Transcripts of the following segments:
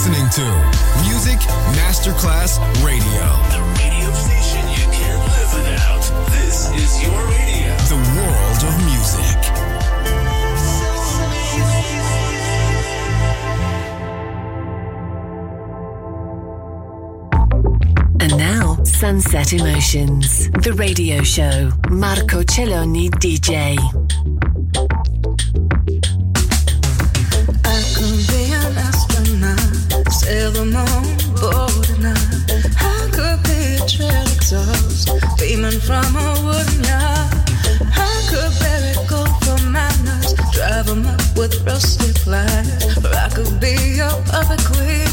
listening to Music Masterclass Radio. The radio station you can't live without. This is your radio. The world of music. And now, Sunset Emotions, the radio show. Marco Celloni DJ. I could be a trail beaming from a wooden yard. I could bury gold from up with rusty pliers. Or I could be your puppet queen,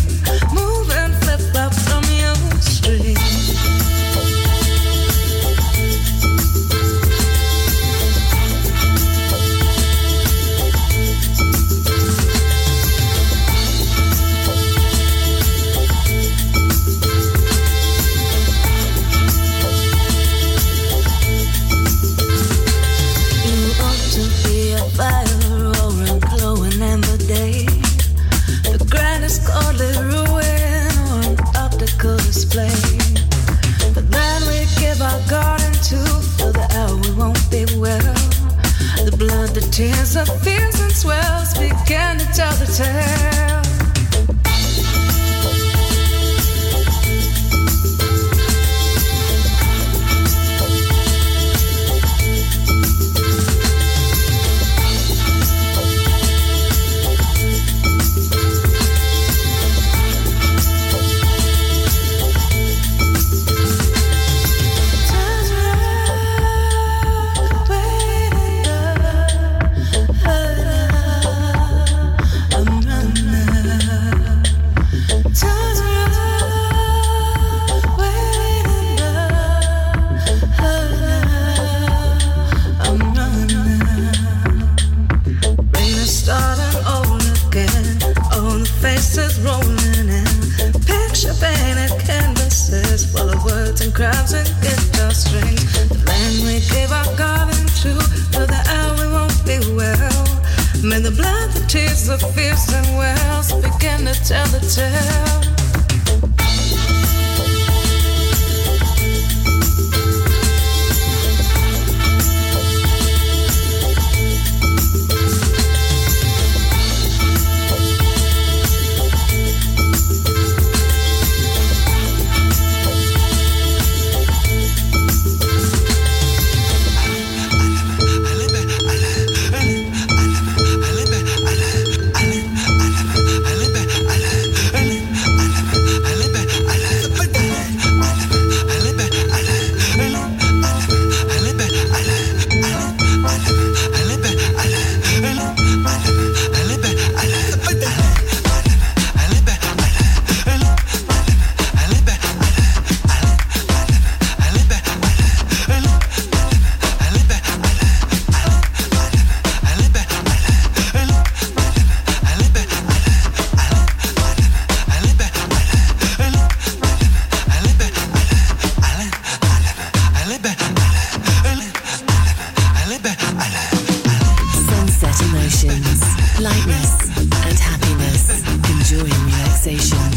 Enjoying relaxation.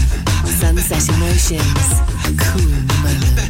Sunset Emotions, cool moments.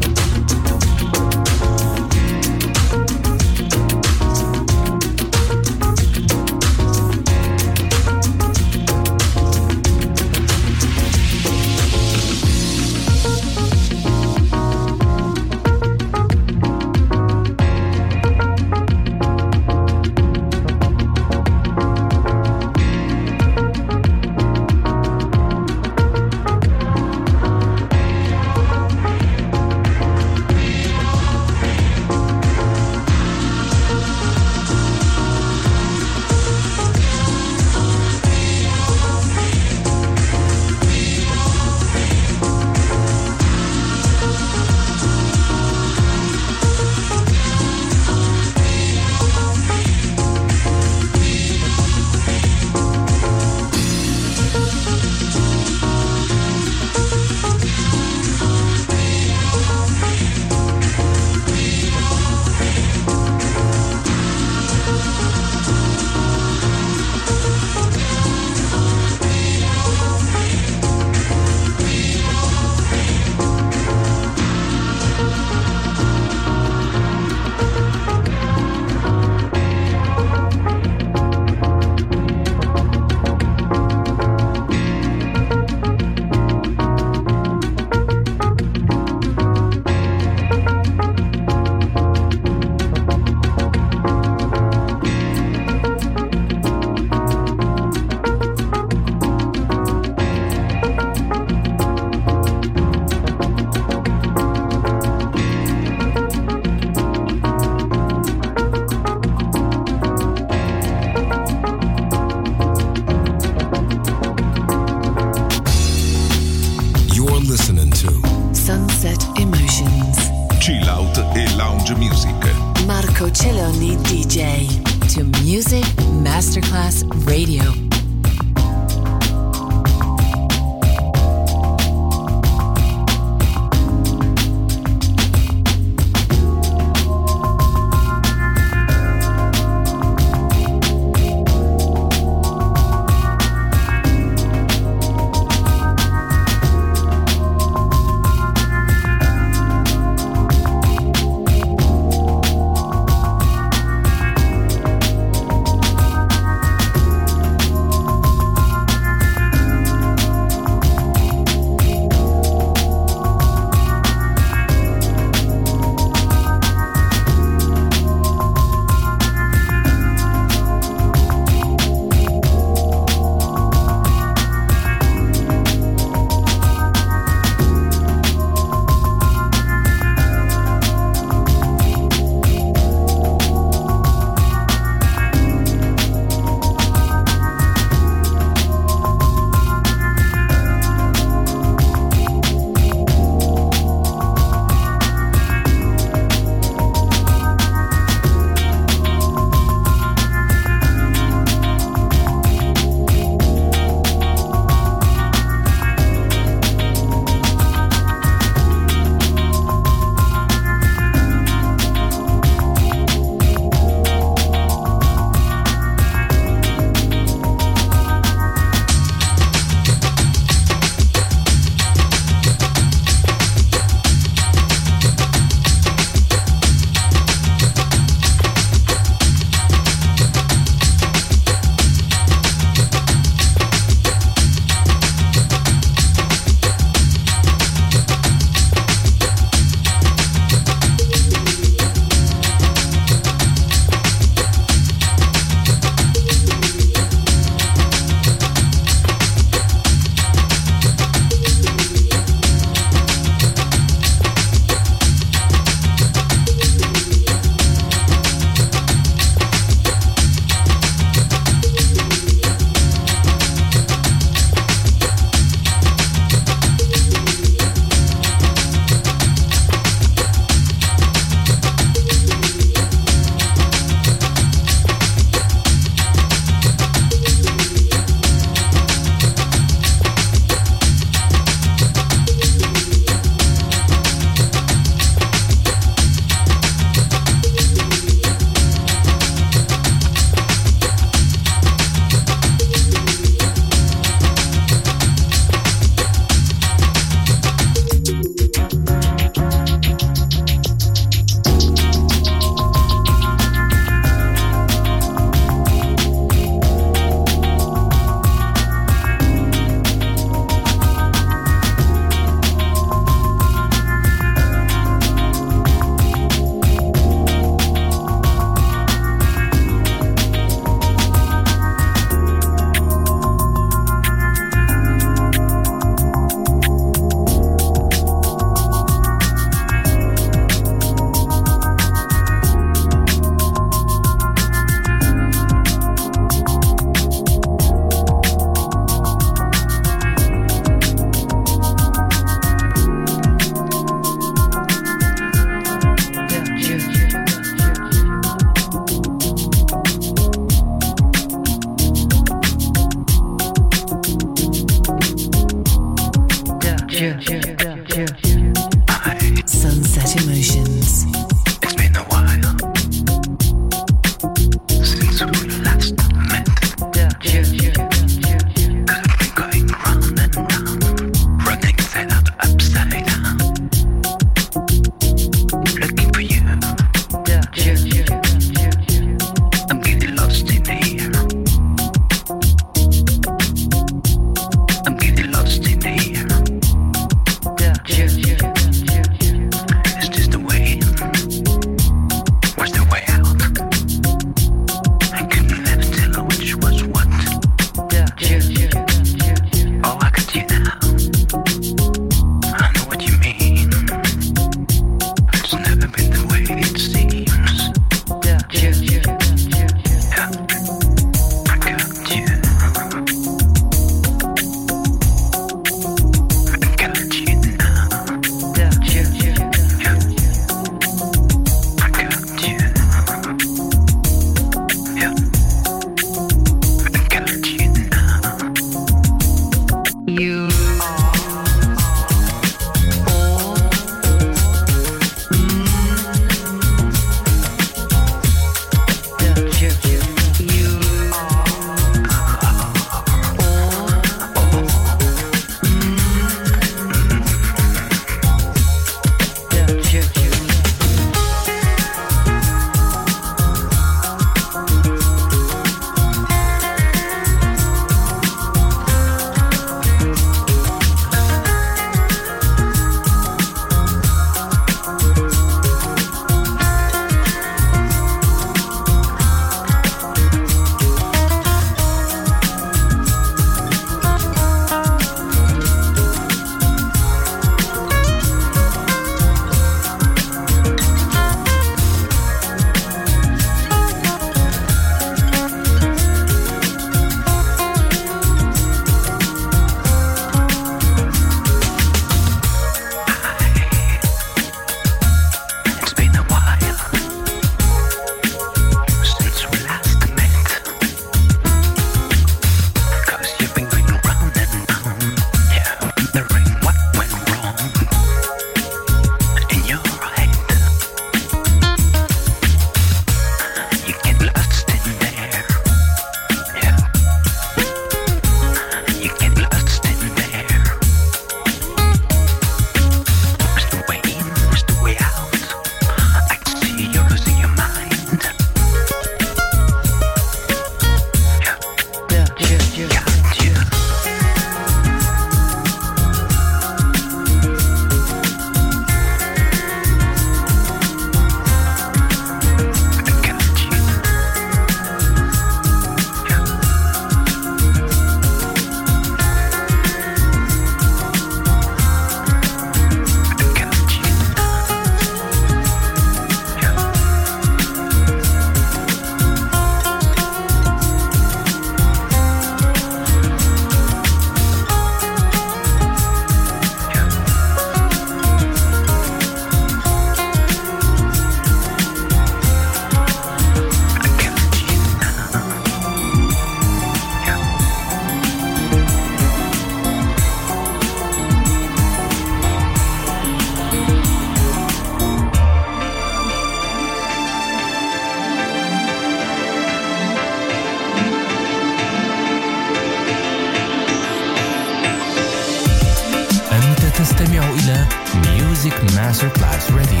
إلى ميوزك ماستر كلاس راديو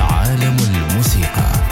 عالم الموسيقى.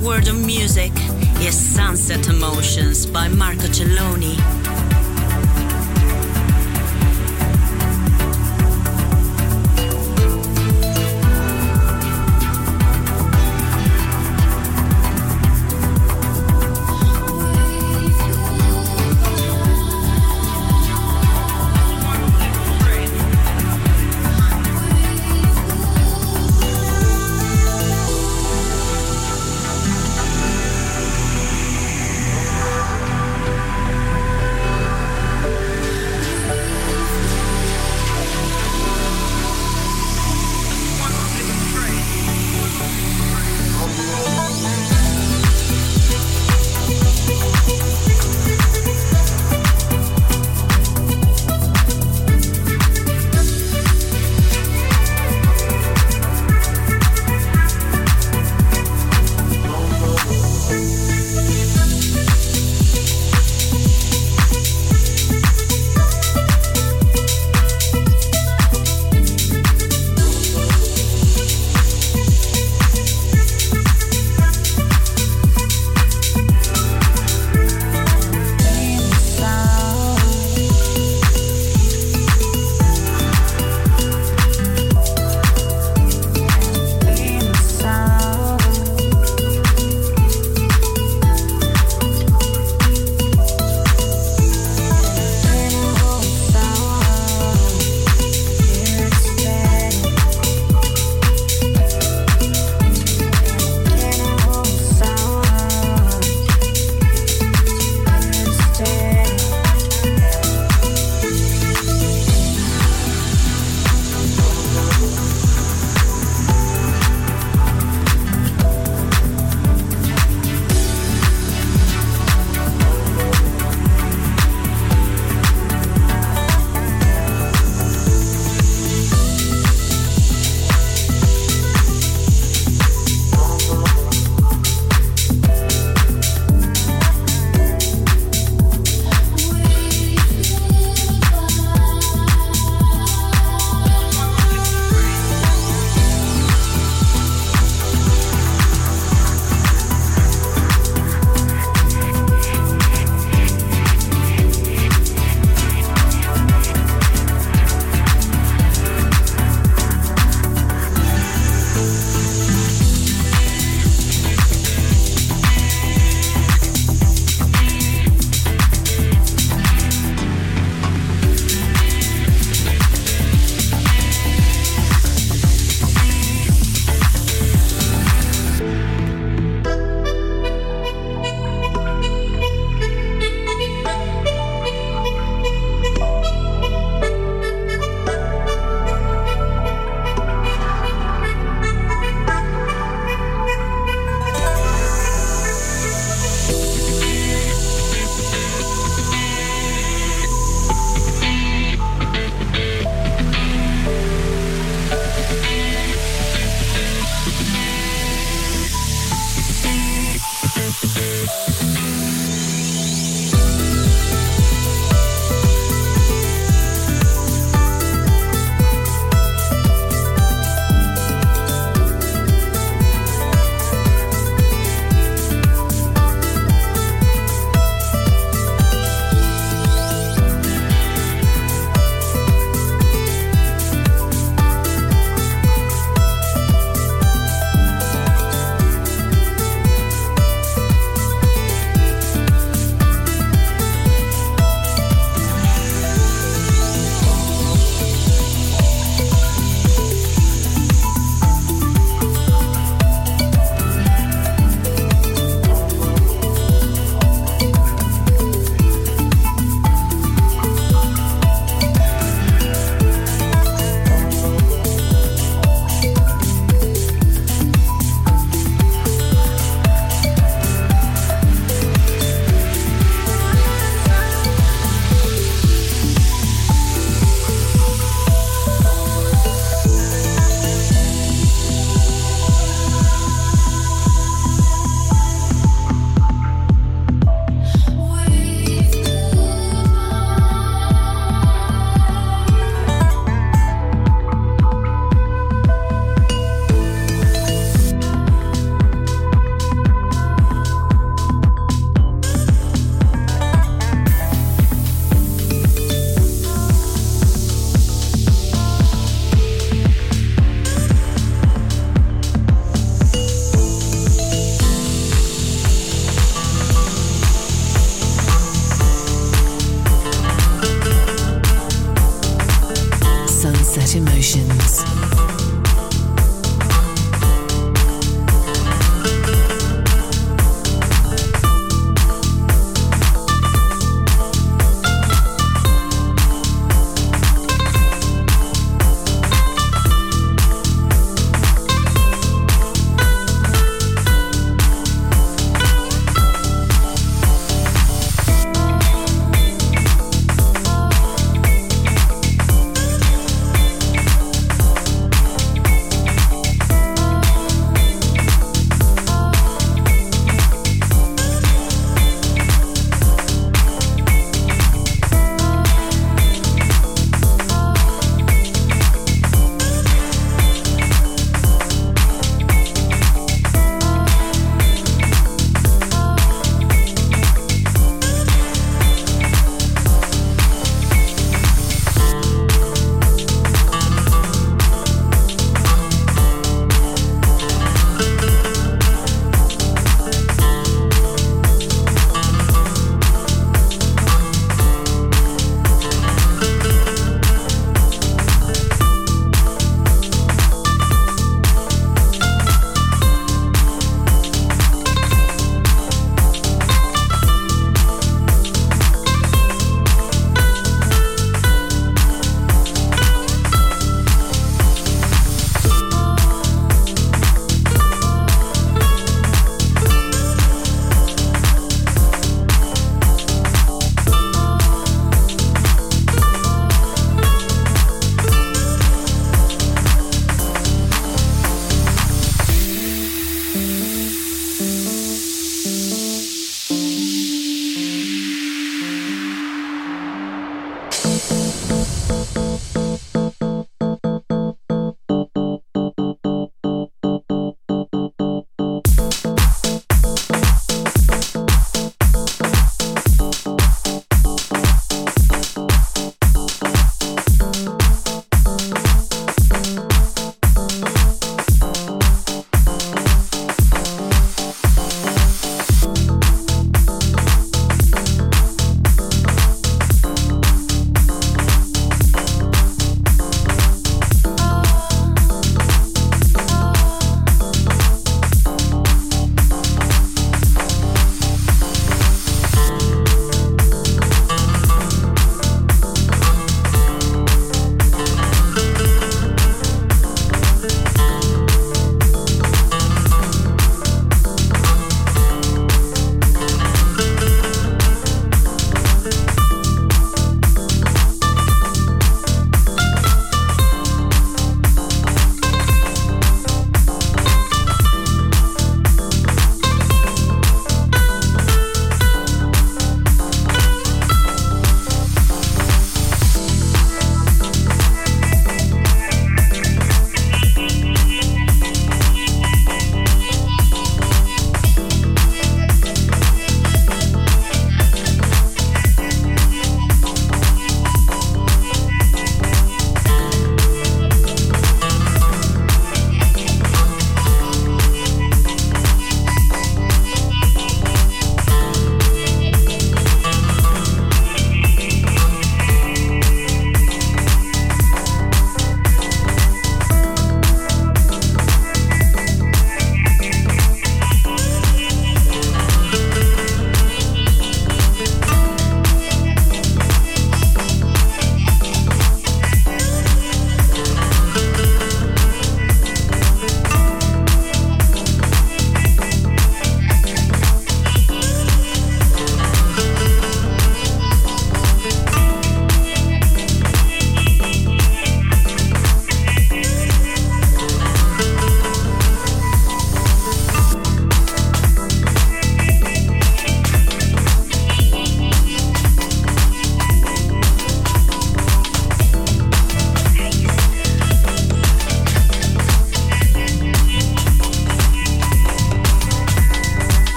The of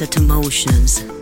Sunset Emotions.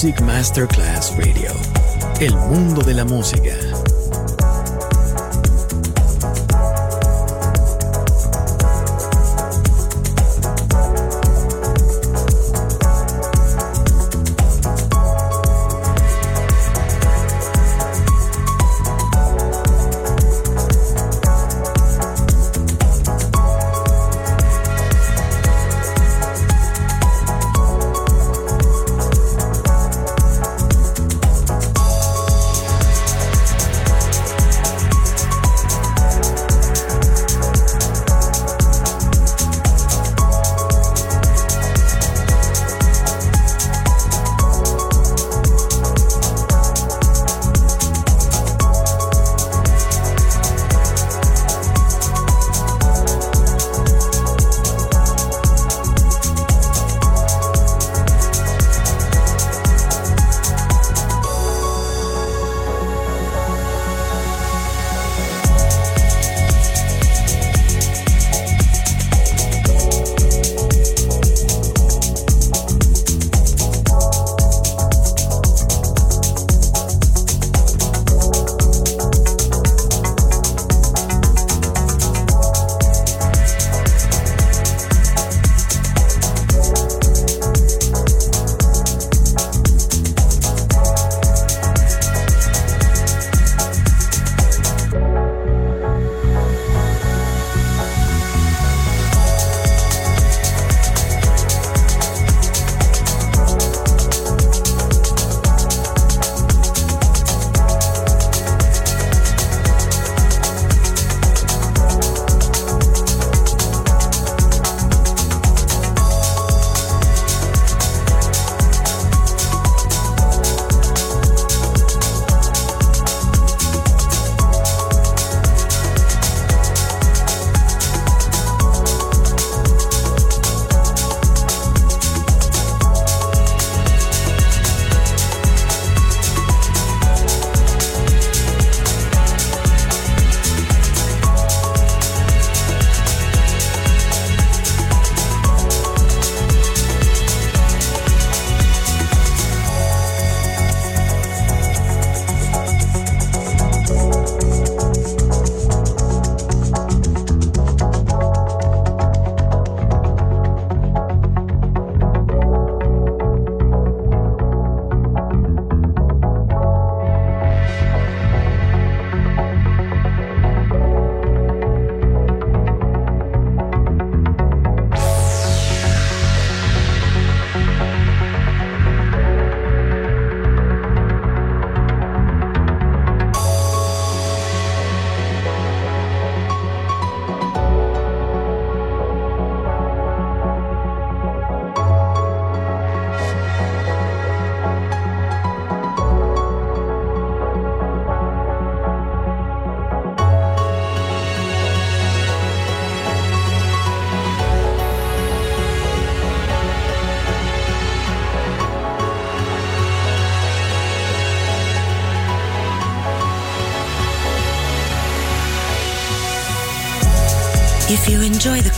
Music Masterclass Radio. El mundo de la música.